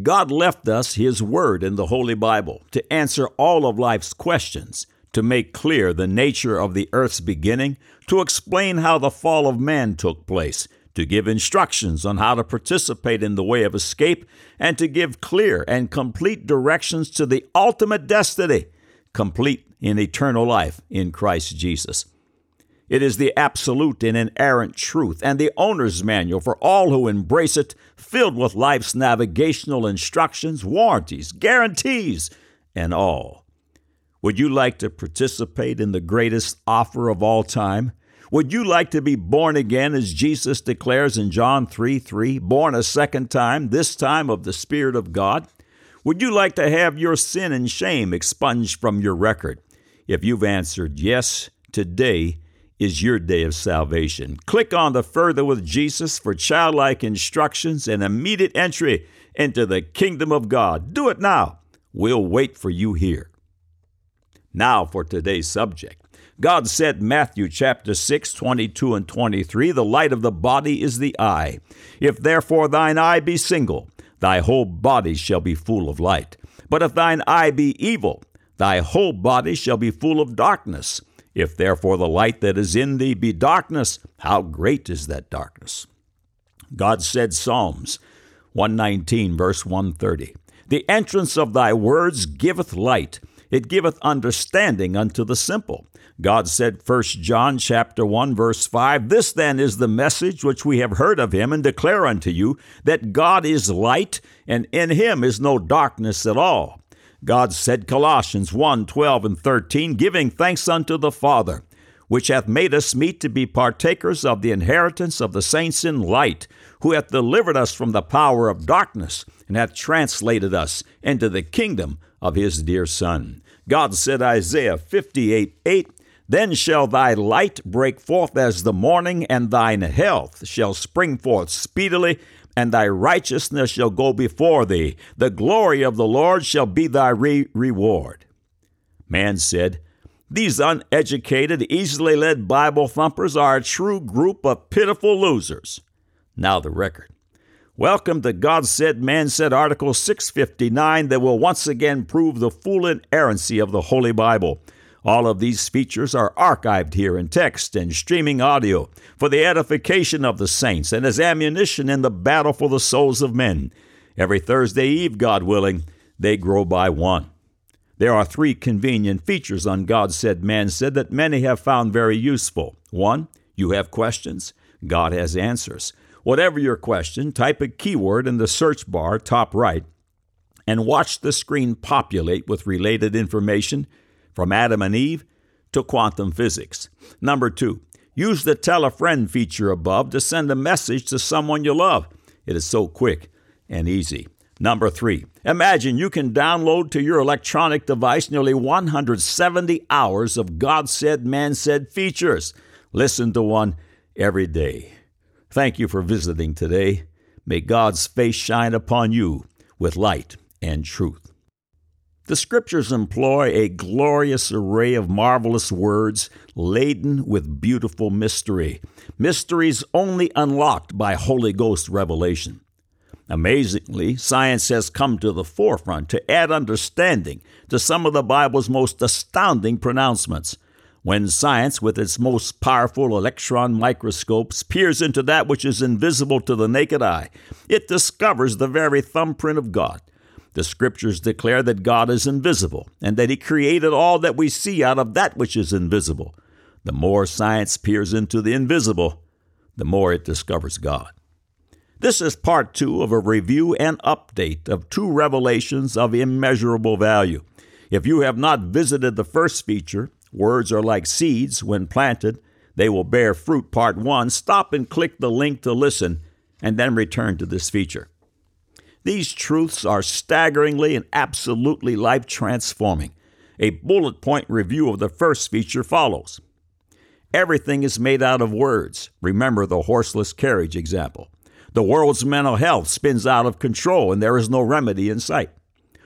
God left us His Word in the Holy Bible to answer all of life's questions, to make clear the nature of the earth's beginning, to explain how the fall of man took place, to give instructions on how to participate in the way of escape, and to give clear and complete directions to the ultimate destiny, complete in eternal life in Christ Jesus. It is the absolute and inerrant truth and the owner's manual for all who embrace it, filled with life's navigational instructions, warranties, guarantees, and all. Would you like to participate in the greatest offer of all time? Would you like to be born again, as Jesus declares in John 3 3, born a second time, this time of the Spirit of God? Would you like to have your sin and shame expunged from your record? If you've answered yes, today is your day of salvation. Click on the Further with Jesus for childlike instructions and immediate entry into the kingdom of God. Do it now. We'll wait for you here. Now for today's subject. God said Matthew chapter 6, 22 and 23, the light of the body is the eye. If therefore thine eye be single, thy whole body shall be full of light. But if thine eye be evil, thy whole body shall be full of darkness. If therefore the light that is in thee be darkness, how great is that darkness? God said Psalms 119 verse 130, The entrance of thy words giveth light, it giveth understanding unto the simple. God said 1 John chapter 1 verse 5, This then is the message which we have heard of him and declare unto you, that God is light, and in him is no darkness at all. God said Colossians 1 12 and 13, giving thanks unto the Father, which hath made us meet to be partakers of the inheritance of the saints in light, who hath delivered us from the power of darkness, and hath translated us into the kingdom of his dear Son. God said, Isaiah 58 8, Then shall thy light break forth as the morning, and thine health shall spring forth speedily and thy righteousness shall go before thee. The glory of the Lord shall be thy re- reward. Man said, These uneducated, easily led Bible thumpers are a true group of pitiful losers. Now the record. Welcome to God Said, Man Said, Article 659 that will once again prove the full inerrancy of the Holy Bible. All of these features are archived here in text and streaming audio for the edification of the saints and as ammunition in the battle for the souls of men. Every Thursday Eve, God willing, they grow by one. There are three convenient features on God Said, Man Said that many have found very useful. One, you have questions, God has answers. Whatever your question, type a keyword in the search bar top right and watch the screen populate with related information from Adam and Eve to quantum physics. Number two, use the tell a friend feature above to send a message to someone you love. It is so quick and easy. Number three, imagine you can download to your electronic device nearly 170 hours of God said, man said features. Listen to one every day. Thank you for visiting today. May God's face shine upon you with light and truth. The Scriptures employ a glorious array of marvelous words laden with beautiful mystery, mysteries only unlocked by Holy Ghost revelation. Amazingly, science has come to the forefront to add understanding to some of the Bible's most astounding pronouncements. When science, with its most powerful electron microscopes, peers into that which is invisible to the naked eye, it discovers the very thumbprint of God the scriptures declare that God is invisible and that He created all that we see out of that which is invisible. The more science peers into the invisible, the more it discovers God. This is part two of a review and update of two revelations of immeasurable value. If you have not visited the first feature, Words are like seeds. When planted, they will bear fruit. Part one, stop and click the link to listen, and then return to this feature. These truths are staggeringly and absolutely life transforming. A bullet point review of the first feature follows. Everything is made out of words. Remember the horseless carriage example. The world's mental health spins out of control and there is no remedy in sight.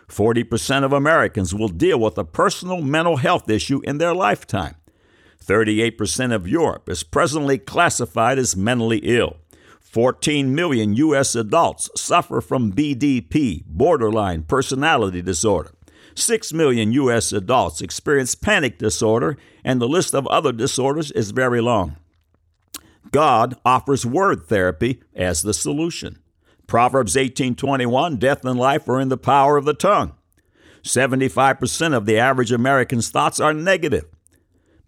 40% of Americans will deal with a personal mental health issue in their lifetime. 38% of Europe is presently classified as mentally ill. 14 million U.S. adults suffer from BDP, borderline personality disorder. 6 million U.S. adults experience panic disorder, and the list of other disorders is very long. God offers word therapy as the solution. Proverbs 18:21 Death and life are in the power of the tongue. 75% of the average American's thoughts are negative.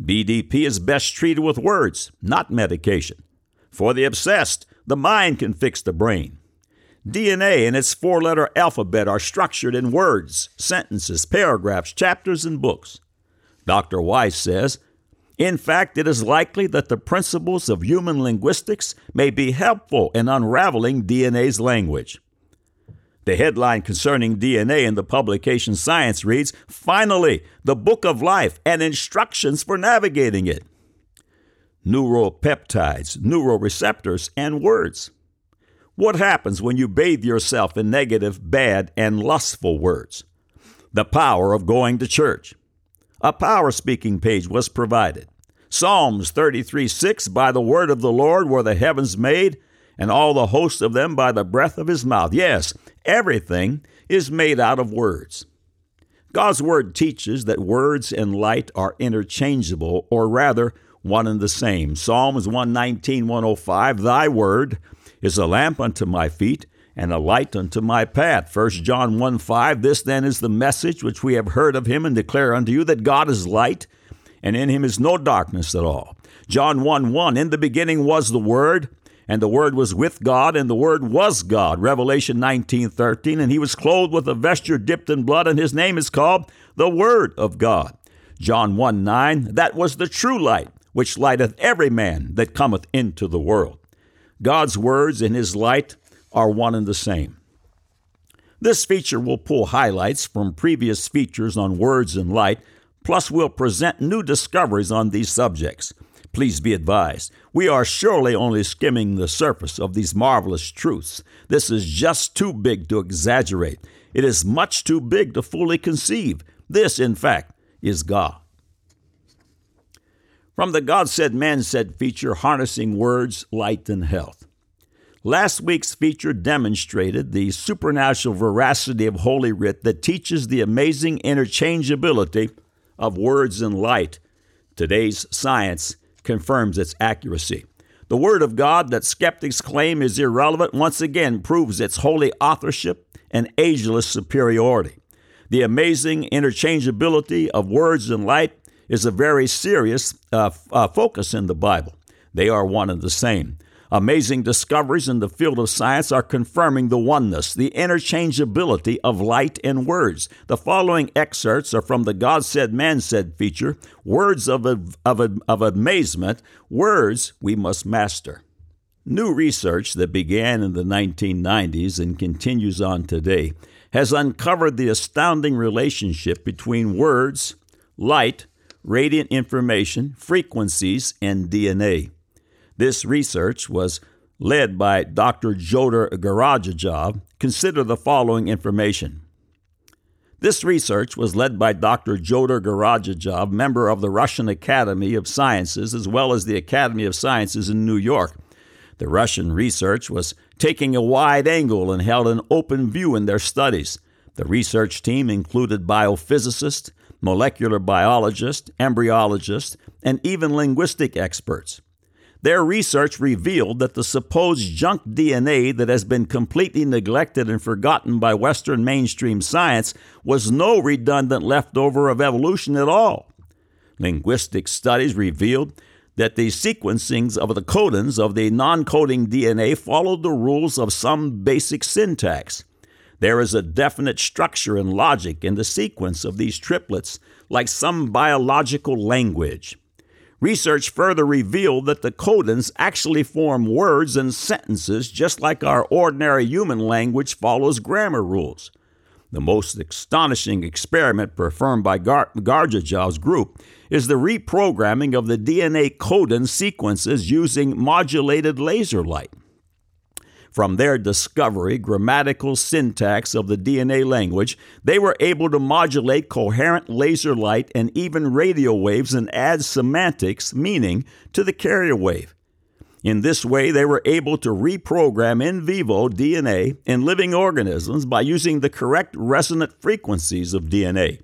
BDP is best treated with words, not medication. For the obsessed, the mind can fix the brain. DNA and its four letter alphabet are structured in words, sentences, paragraphs, chapters, and books. Dr. Weiss says, in fact, it is likely that the principles of human linguistics may be helpful in unraveling DNA's language. The headline concerning DNA in the publication Science reads Finally, the Book of Life and instructions for navigating it neuropeptides, neuroreceptors, and words. What happens when you bathe yourself in negative, bad, and lustful words? The power of going to church. A power speaking page was provided. Psalms 33 6 By the word of the Lord were the heavens made, and all the host of them by the breath of his mouth. Yes, everything is made out of words. God's word teaches that words and light are interchangeable, or rather, one and the same. Psalms 119, 105, Thy word is a lamp unto my feet and a light unto my path. 1 John 1 5, This then is the message which we have heard of him and declare unto you that God is light, and in him is no darkness at all. John 1 1, In the beginning was the Word, and the Word was with God, and the Word was God. Revelation 19 13, And he was clothed with a vesture dipped in blood, and his name is called the Word of God. John 1 9, That was the true light which lighteth every man that cometh into the world. God's words and his light are one and the same. This feature will pull highlights from previous features on words and light, plus, we'll present new discoveries on these subjects. Please be advised, we are surely only skimming the surface of these marvelous truths. This is just too big to exaggerate. It is much too big to fully conceive. This, in fact, is God. From the God Said, Man Said feature, Harnessing Words, Light, and Health. Last week's feature demonstrated the supernatural veracity of Holy Writ that teaches the amazing interchangeability of words and light. Today's science confirms its accuracy. The Word of God that skeptics claim is irrelevant once again proves its holy authorship and ageless superiority. The amazing interchangeability of words and light is a very serious uh, uh, focus in the Bible. They are one and the same. Amazing discoveries in the field of science are confirming the oneness, the interchangeability of light and words. The following excerpts are from the God Said, Man Said feature Words of, of, of amazement, words we must master. New research that began in the 1990s and continues on today has uncovered the astounding relationship between words, light, radiant information, frequencies, and DNA. This research was led by Dr. Jodor Garajajov. Consider the following information. This research was led by Dr. Jodor Garajajov, member of the Russian Academy of Sciences, as well as the Academy of Sciences in New York. The Russian research was taking a wide angle and held an open view in their studies. The research team included biophysicists, molecular biologists, embryologists, and even linguistic experts. Their research revealed that the supposed junk DNA that has been completely neglected and forgotten by Western mainstream science was no redundant leftover of evolution at all. Linguistic studies revealed that the sequencings of the codons of the non coding DNA followed the rules of some basic syntax. There is a definite structure and logic in the sequence of these triplets, like some biological language. Research further revealed that the codons actually form words and sentences just like our ordinary human language follows grammar rules. The most astonishing experiment performed by Gar- group is the reprogramming of the DNA codon sequences using modulated laser light. From their discovery, grammatical syntax of the DNA language, they were able to modulate coherent laser light and even radio waves and add semantics, meaning, to the carrier wave. In this way, they were able to reprogram in vivo DNA in living organisms by using the correct resonant frequencies of DNA.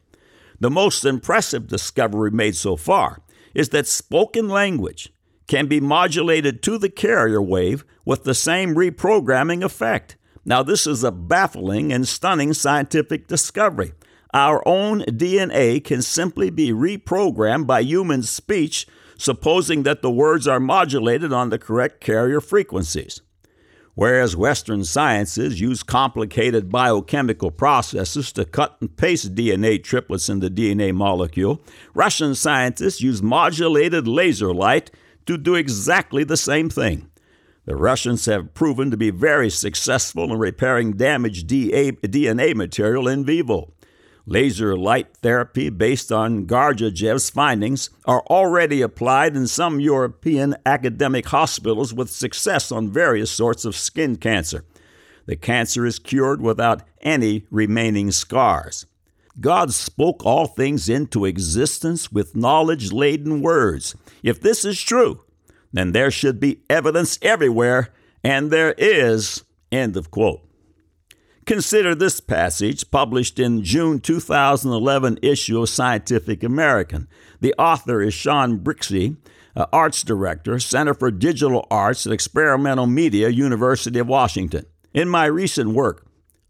The most impressive discovery made so far is that spoken language can be modulated to the carrier wave with the same reprogramming effect. Now, this is a baffling and stunning scientific discovery. Our own DNA can simply be reprogrammed by human speech, supposing that the words are modulated on the correct carrier frequencies. Whereas Western sciences use complicated biochemical processes to cut and paste DNA triplets in the DNA molecule, Russian scientists use modulated laser light to do exactly the same thing. The Russians have proven to be very successful in repairing damaged DNA material in vivo. Laser light therapy based on Georgiev's findings are already applied in some European academic hospitals with success on various sorts of skin cancer. The cancer is cured without any remaining scars. God spoke all things into existence with knowledge laden words. If this is true, then there should be evidence everywhere, and there is. End of quote. Consider this passage published in June 2011 issue of Scientific American. The author is Shawn Brixey, uh, Arts Director, Center for Digital Arts and Experimental Media, University of Washington. In my recent work,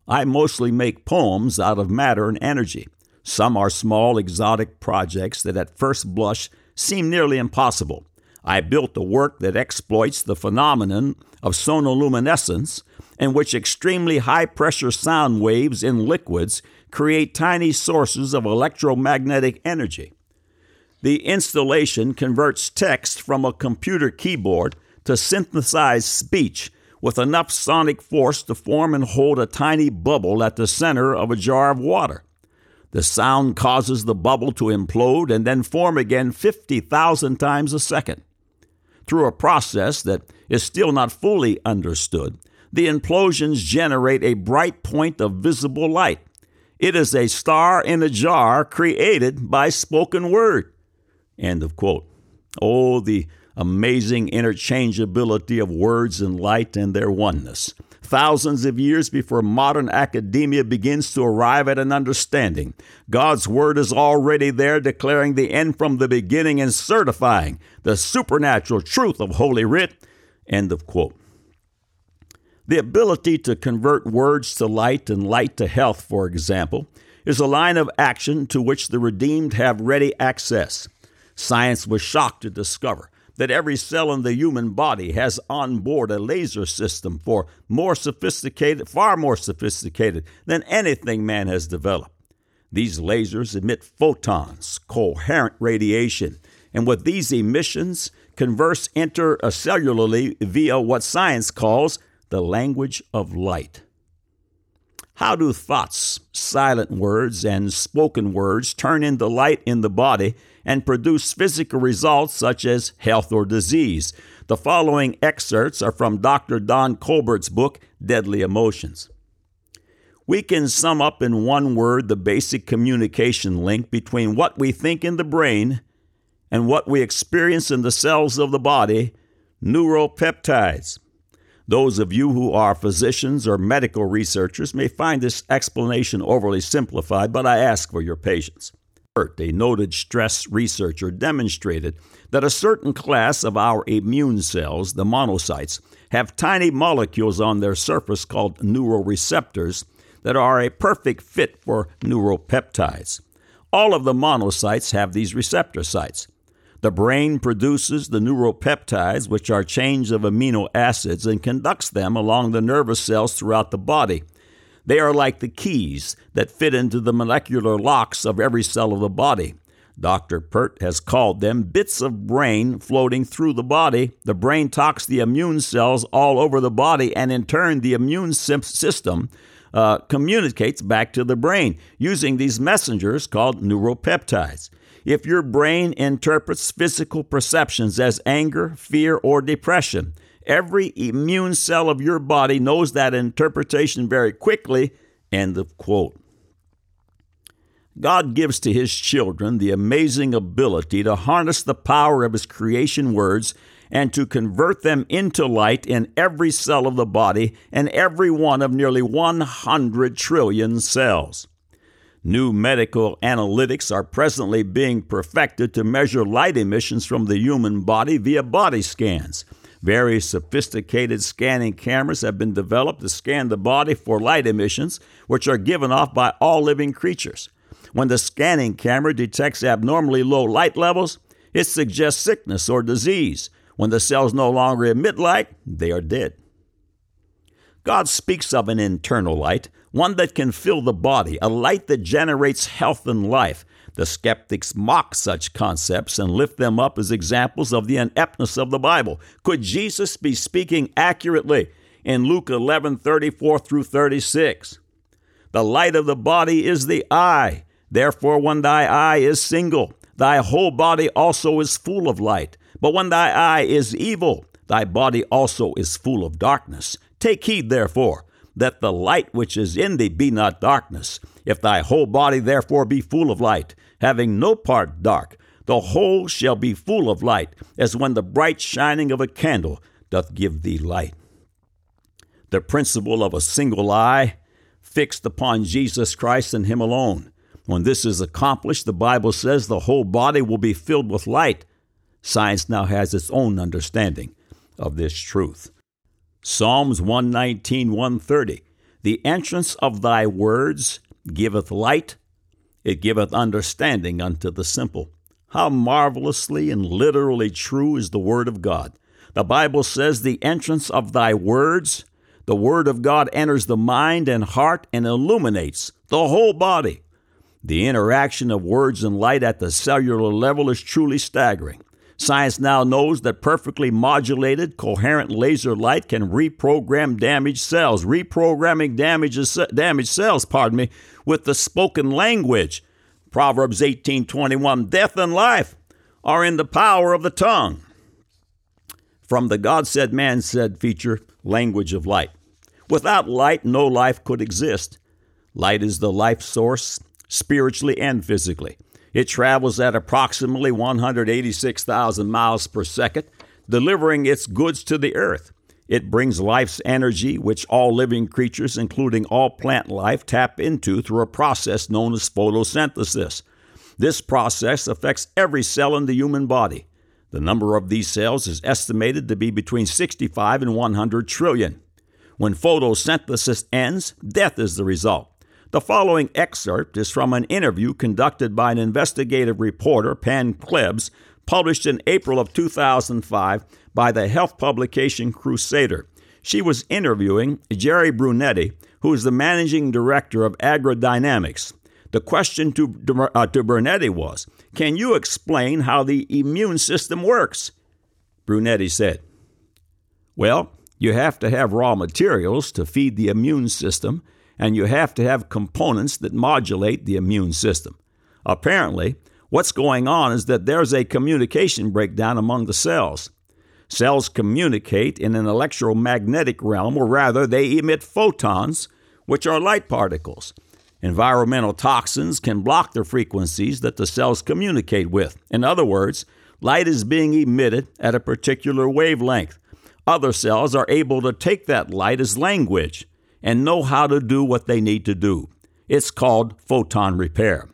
I mostly make poems out of matter and energy. Some are small, exotic projects that at first blush seem nearly impossible. I built a work that exploits the phenomenon of sonoluminescence, in which extremely high pressure sound waves in liquids create tiny sources of electromagnetic energy. The installation converts text from a computer keyboard to synthesized speech with enough sonic force to form and hold a tiny bubble at the center of a jar of water. The sound causes the bubble to implode and then form again 50,000 times a second through a process that is still not fully understood, the implosions generate a bright point of visible light. It is a star in a jar created by spoken word. End of quote. Oh, the amazing interchangeability of words and light and their oneness thousands of years before modern academia begins to arrive at an understanding. God's Word is already there, declaring the end from the beginning and certifying the supernatural truth of Holy Writ. End of quote. The ability to convert words to light and light to health, for example, is a line of action to which the redeemed have ready access. Science was shocked to discover that every cell in the human body has on board a laser system for more sophisticated, far more sophisticated than anything man has developed. These lasers emit photons, coherent radiation, and with these emissions, converse intercellularly via what science calls the language of light. How do thoughts, silent words, and spoken words turn into light in the body and produce physical results such as health or disease? The following excerpts are from Dr. Don Colbert's book, Deadly Emotions. We can sum up in one word the basic communication link between what we think in the brain and what we experience in the cells of the body neuropeptides. Those of you who are physicians or medical researchers may find this explanation overly simplified, but I ask for your patience. A noted stress researcher demonstrated that a certain class of our immune cells, the monocytes, have tiny molecules on their surface called neuroreceptors that are a perfect fit for neuropeptides. All of the monocytes have these receptor sites. The brain produces the neuropeptides, which are chains of amino acids, and conducts them along the nervous cells throughout the body. They are like the keys that fit into the molecular locks of every cell of the body. Dr. Pert has called them bits of brain floating through the body. The brain talks the immune cells all over the body, and in turn, the immune system uh, communicates back to the brain using these messengers called neuropeptides. If your brain interprets physical perceptions as anger, fear, or depression, every immune cell of your body knows that interpretation very quickly. End of quote. God gives to his children the amazing ability to harness the power of his creation words and to convert them into light in every cell of the body and every one of nearly 100 trillion cells. New medical analytics are presently being perfected to measure light emissions from the human body via body scans. Very sophisticated scanning cameras have been developed to scan the body for light emissions, which are given off by all living creatures. When the scanning camera detects abnormally low light levels, it suggests sickness or disease. When the cells no longer emit light, they are dead. God speaks of an internal light, one that can fill the body, a light that generates health and life. The skeptics mock such concepts and lift them up as examples of the ineptness of the Bible. Could Jesus be speaking accurately in Luke 11 34 through 36? The light of the body is the eye. Therefore, when thy eye is single, thy whole body also is full of light. But when thy eye is evil, thy body also is full of darkness. Take heed, therefore, that the light which is in thee be not darkness. If thy whole body therefore be full of light, having no part dark, the whole shall be full of light, as when the bright shining of a candle doth give thee light. The principle of a single eye, fixed upon Jesus Christ and Him alone. When this is accomplished, the Bible says the whole body will be filled with light. Science now has its own understanding of this truth. Psalms 119, 130. The entrance of thy words giveth light, it giveth understanding unto the simple. How marvelously and literally true is the Word of God. The Bible says, The entrance of thy words, the Word of God enters the mind and heart and illuminates the whole body. The interaction of words and light at the cellular level is truly staggering. Science now knows that perfectly modulated, coherent laser light can reprogram damaged cells, reprogramming damaged, damaged cells, pardon me, with the spoken language. Proverbs 18:21, death and life are in the power of the tongue. From the God said man said feature, language of light. Without light, no life could exist. Light is the life source, spiritually and physically. It travels at approximately 186,000 miles per second, delivering its goods to the earth. It brings life's energy, which all living creatures, including all plant life, tap into through a process known as photosynthesis. This process affects every cell in the human body. The number of these cells is estimated to be between 65 and 100 trillion. When photosynthesis ends, death is the result. The following excerpt is from an interview conducted by an investigative reporter, Pam Klebs, published in April of 2005 by the health publication Crusader. She was interviewing Jerry Brunetti, who is the managing director of AgriDynamics. The question to, uh, to Brunetti was Can you explain how the immune system works? Brunetti said, Well, you have to have raw materials to feed the immune system and you have to have components that modulate the immune system. Apparently, what's going on is that there's a communication breakdown among the cells. Cells communicate in an electromagnetic realm, or rather, they emit photons, which are light particles. Environmental toxins can block the frequencies that the cells communicate with. In other words, light is being emitted at a particular wavelength. Other cells are able to take that light as language and know how to do what they need to do. It's called photon repair.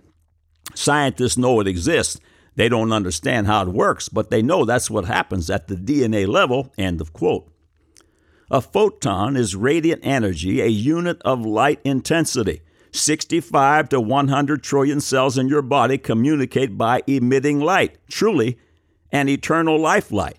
Scientists know it exists. They don't understand how it works, but they know that's what happens at the DNA level. End of quote. A photon is radiant energy, a unit of light intensity. 65 to 100 trillion cells in your body communicate by emitting light, truly an eternal life light.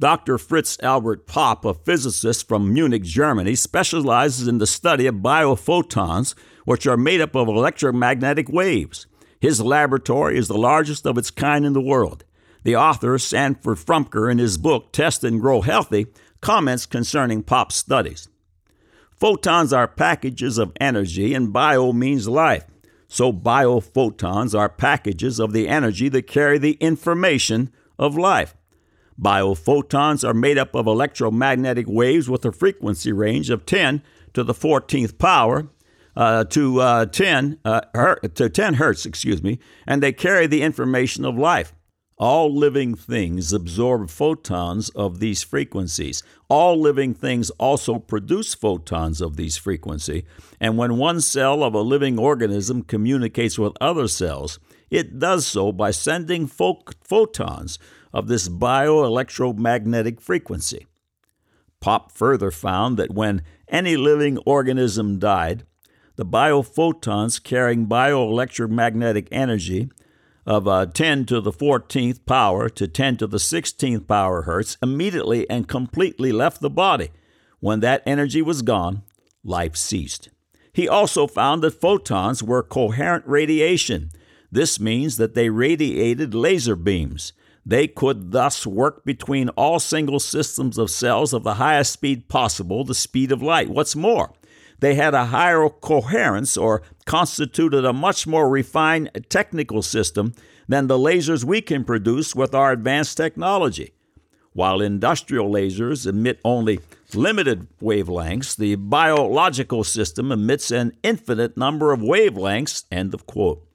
Dr. Fritz Albert Popp, a physicist from Munich, Germany, specializes in the study of biophotons, which are made up of electromagnetic waves. His laboratory is the largest of its kind in the world. The author, Sanford Frumker, in his book Test and Grow Healthy, comments concerning Popp's studies. Photons are packages of energy, and bio means life. So biophotons are packages of the energy that carry the information of life. Biophotons are made up of electromagnetic waves with a frequency range of 10 to the 14th power uh, to uh, 10 uh, her- to 10 hertz, excuse me, and they carry the information of life. All living things absorb photons of these frequencies. All living things also produce photons of these frequency. And when one cell of a living organism communicates with other cells, it does so by sending photons of this bioelectromagnetic frequency. Popp further found that when any living organism died, the biophotons carrying bioelectromagnetic energy of uh, 10 to the 14th power to 10 to the 16th power hertz immediately and completely left the body. When that energy was gone, life ceased. He also found that photons were coherent radiation. This means that they radiated laser beams. They could thus work between all single systems of cells of the highest speed possible, the speed of light. What's more, they had a higher coherence or constituted a much more refined technical system than the lasers we can produce with our advanced technology. While industrial lasers emit only limited wavelengths, the biological system emits an infinite number of wavelengths. End of quote.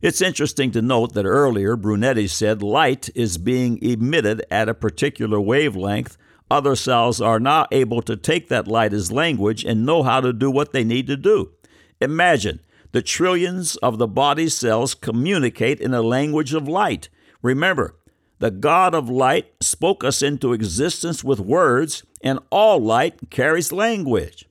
It's interesting to note that earlier Brunetti said light is being emitted at a particular wavelength other cells are now able to take that light as language and know how to do what they need to do. Imagine the trillions of the body's cells communicate in a language of light. Remember, the God of light spoke us into existence with words, and all light carries language.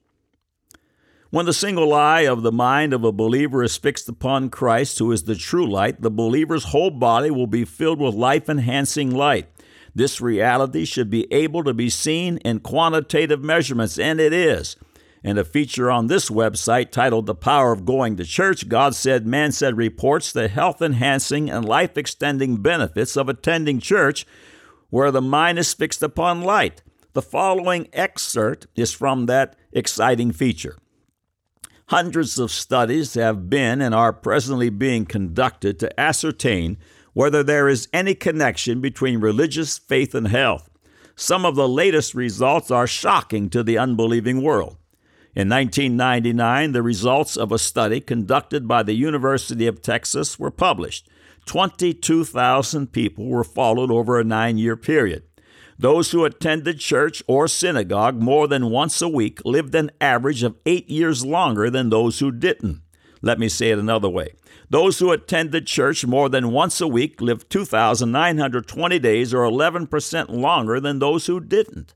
When the single eye of the mind of a believer is fixed upon Christ, who is the true light, the believer's whole body will be filled with life enhancing light. This reality should be able to be seen in quantitative measurements, and it is. In a feature on this website titled The Power of Going to Church, God Said, Man Said reports the health enhancing and life extending benefits of attending church where the mind is fixed upon light. The following excerpt is from that exciting feature. Hundreds of studies have been and are presently being conducted to ascertain whether there is any connection between religious faith and health. Some of the latest results are shocking to the unbelieving world. In 1999, the results of a study conducted by the University of Texas were published. 22,000 people were followed over a nine year period. Those who attended church or synagogue more than once a week lived an average of eight years longer than those who didn't. Let me say it another way. Those who attended church more than once a week lived 2,920 days, or 11% longer than those who didn't.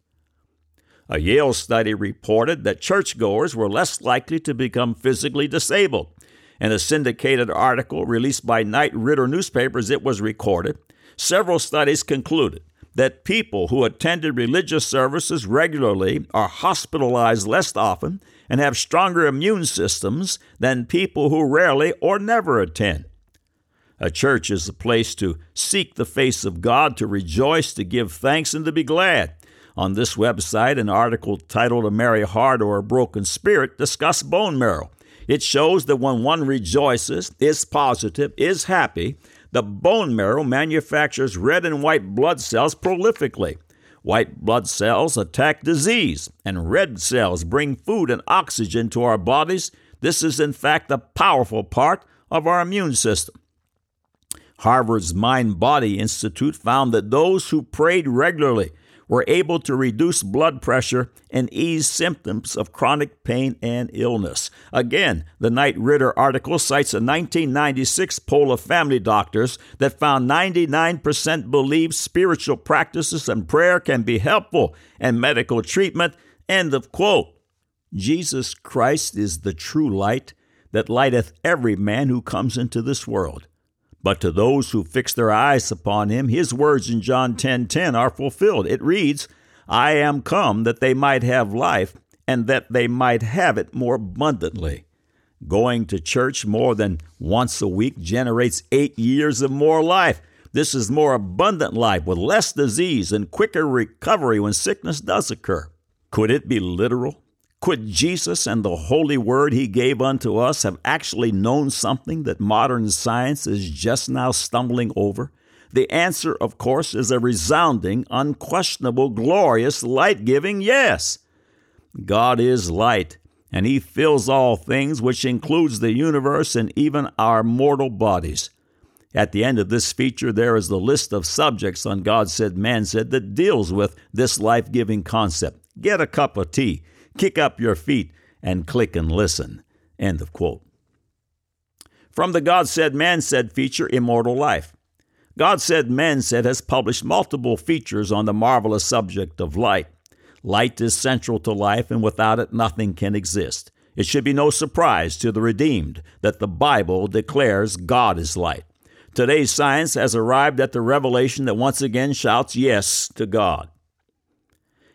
A Yale study reported that churchgoers were less likely to become physically disabled. In a syndicated article released by Knight Ridder newspapers, it was recorded. Several studies concluded that people who attended religious services regularly are hospitalized less often and have stronger immune systems than people who rarely or never attend. A church is a place to seek the face of God, to rejoice, to give thanks, and to be glad. On this website, an article titled A Merry Heart or a Broken Spirit discusses bone marrow. It shows that when one rejoices, is positive, is happy, the bone marrow manufactures red and white blood cells prolifically. White blood cells attack disease, and red cells bring food and oxygen to our bodies. This is, in fact, a powerful part of our immune system. Harvard's Mind Body Institute found that those who prayed regularly were able to reduce blood pressure and ease symptoms of chronic pain and illness. Again, the Knight Ridder article cites a 1996 poll of family doctors that found 99% believe spiritual practices and prayer can be helpful in medical treatment. End of quote. Jesus Christ is the true light that lighteth every man who comes into this world. But to those who fix their eyes upon him, his words in John 10:10 10, 10 are fulfilled. It reads, "I am come that they might have life and that they might have it more abundantly." Going to church more than once a week generates 8 years of more life. This is more abundant life with less disease and quicker recovery when sickness does occur. Could it be literal? Could Jesus and the holy word he gave unto us have actually known something that modern science is just now stumbling over? The answer, of course, is a resounding, unquestionable, glorious, light giving yes. God is light, and he fills all things, which includes the universe and even our mortal bodies. At the end of this feature, there is the list of subjects on God Said, Man Said that deals with this life giving concept. Get a cup of tea, kick up your feet, and click and listen. End of quote. From the God Said, Man Said feature, Immortal Life. God Said, Man Said has published multiple features on the marvelous subject of light. Light is central to life, and without it, nothing can exist. It should be no surprise to the redeemed that the Bible declares God is light. Today's science has arrived at the revelation that once again shouts yes to God.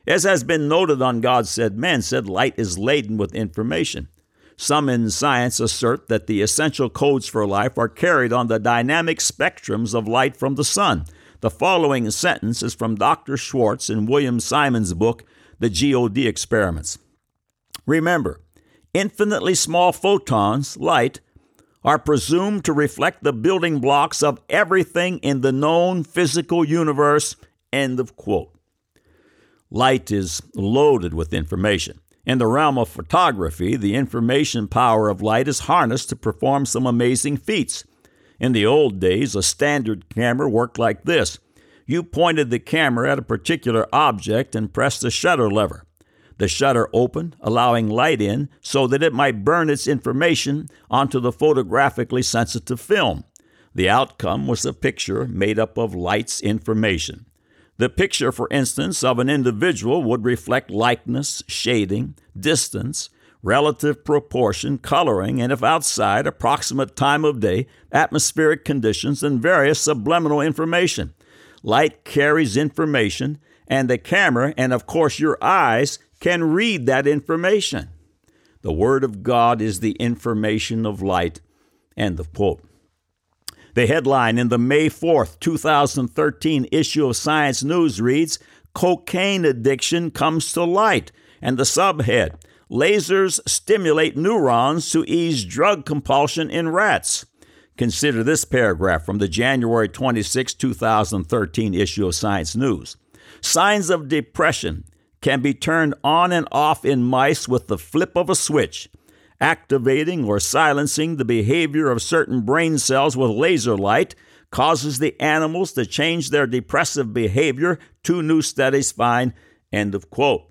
As has been noted on God Said, Man Said, light is laden with information. Some in science assert that the essential codes for life are carried on the dynamic spectrums of light from the sun. The following sentence is from Dr. Schwartz in William Simon's book, The GOD Experiments. Remember, infinitely small photons, light, are presumed to reflect the building blocks of everything in the known physical universe. End of quote. Light is loaded with information. In the realm of photography, the information power of light is harnessed to perform some amazing feats. In the old days, a standard camera worked like this you pointed the camera at a particular object and pressed the shutter lever. The shutter opened, allowing light in so that it might burn its information onto the photographically sensitive film. The outcome was a picture made up of light's information. The picture, for instance, of an individual would reflect likeness, shading, distance, relative proportion, coloring, and if outside, approximate time of day, atmospheric conditions, and various subliminal information. Light carries information, and the camera, and of course your eyes, can read that information. The Word of God is the information of light. End of quote. The headline in the May 4th, 2013 issue of Science News reads Cocaine addiction comes to light. And the subhead Lasers stimulate neurons to ease drug compulsion in rats. Consider this paragraph from the January 26, 2013 issue of Science News. Signs of depression can be turned on and off in mice with the flip of a switch activating or silencing the behavior of certain brain cells with laser light causes the animals to change their depressive behavior, two new studies find. End of quote.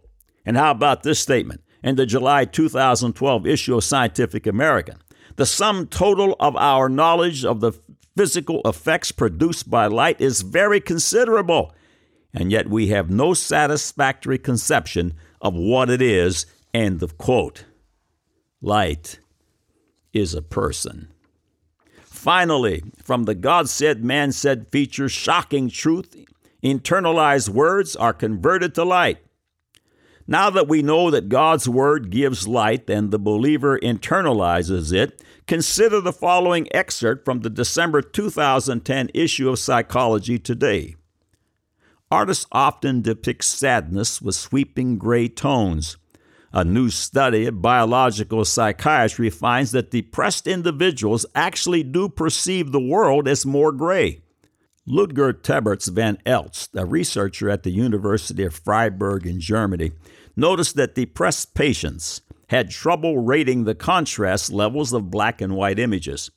And how about this statement? In the July 2012 issue of Scientific American, the sum total of our knowledge of the physical effects produced by light is very considerable, and yet we have no satisfactory conception of what it is. End of quote. Light is a person. Finally, from the God said, man said feature, shocking truth, internalized words are converted to light. Now that we know that God's Word gives light and the believer internalizes it, consider the following excerpt from the December 2010 issue of Psychology Today. Artists often depict sadness with sweeping gray tones. A new study of biological psychiatry finds that depressed individuals actually do perceive the world as more gray. Ludger Tebartz van Elst, a researcher at the University of Freiburg in Germany, noticed that depressed patients had trouble rating the contrast levels of black and white images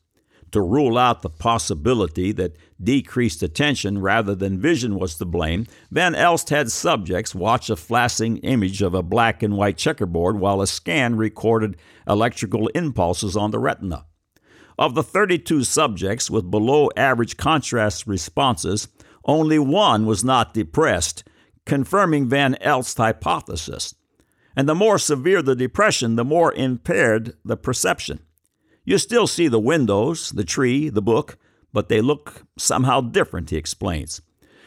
to rule out the possibility that decreased attention rather than vision was to blame, Van Elst had subjects watch a flashing image of a black and white checkerboard while a scan recorded electrical impulses on the retina. Of the 32 subjects with below average contrast responses, only one was not depressed, confirming Van Elst's hypothesis. And the more severe the depression, the more impaired the perception. You still see the windows, the tree, the book, but they look somehow different, he explains.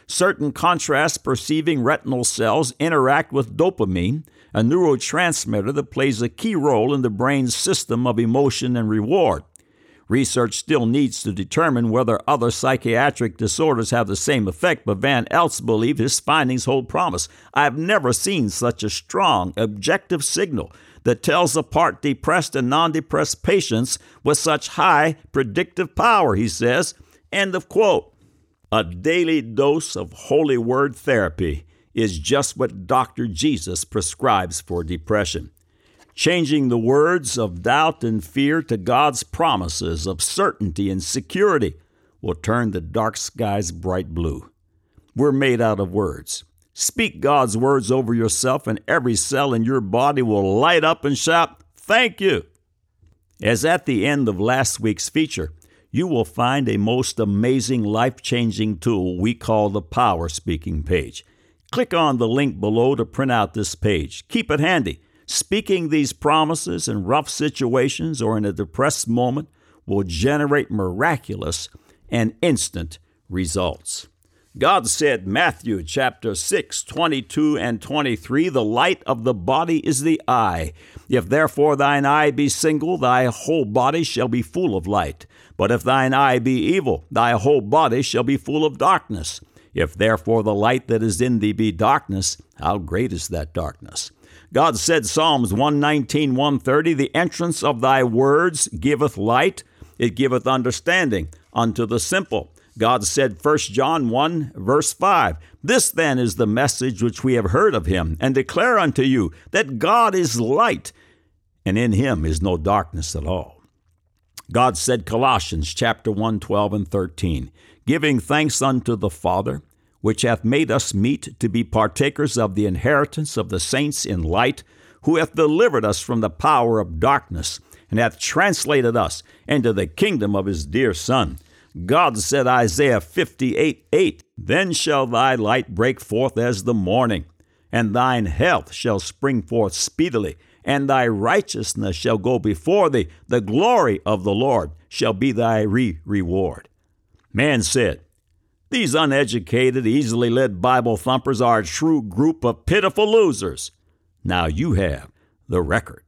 Certain contrast perceiving retinal cells interact with dopamine, a neurotransmitter that plays a key role in the brain's system of emotion and reward. Research still needs to determine whether other psychiatric disorders have the same effect, but Van Elst believed his findings hold promise. I've never seen such a strong, objective signal that tells apart depressed and non depressed patients with such high predictive power, he says. End of quote. A daily dose of Holy Word therapy is just what Dr. Jesus prescribes for depression. Changing the words of doubt and fear to God's promises of certainty and security will turn the dark skies bright blue. We're made out of words. Speak God's words over yourself, and every cell in your body will light up and shout, Thank you. As at the end of last week's feature, you will find a most amazing life changing tool we call the Power Speaking page. Click on the link below to print out this page. Keep it handy. Speaking these promises in rough situations or in a depressed moment will generate miraculous and instant results. God said, Matthew chapter 6, 22 and 23, the light of the body is the eye. If therefore thine eye be single, thy whole body shall be full of light. But if thine eye be evil, thy whole body shall be full of darkness. If therefore the light that is in thee be darkness, how great is that darkness? God said, Psalms 119, 130, The entrance of thy words giveth light, it giveth understanding unto the simple. God said, 1 John 1, verse 5, This then is the message which we have heard of him, and declare unto you that God is light, and in him is no darkness at all. God said, Colossians chapter 1, 12 and 13, Giving thanks unto the Father, which hath made us meet to be partakers of the inheritance of the saints in light, who hath delivered us from the power of darkness, and hath translated us into the kingdom of his dear Son God said, Isaiah 58 8, Then shall thy light break forth as the morning, and thine health shall spring forth speedily, and thy righteousness shall go before thee. The glory of the Lord shall be thy re- reward. Man said, These uneducated, easily led Bible thumpers are a true group of pitiful losers. Now you have the record.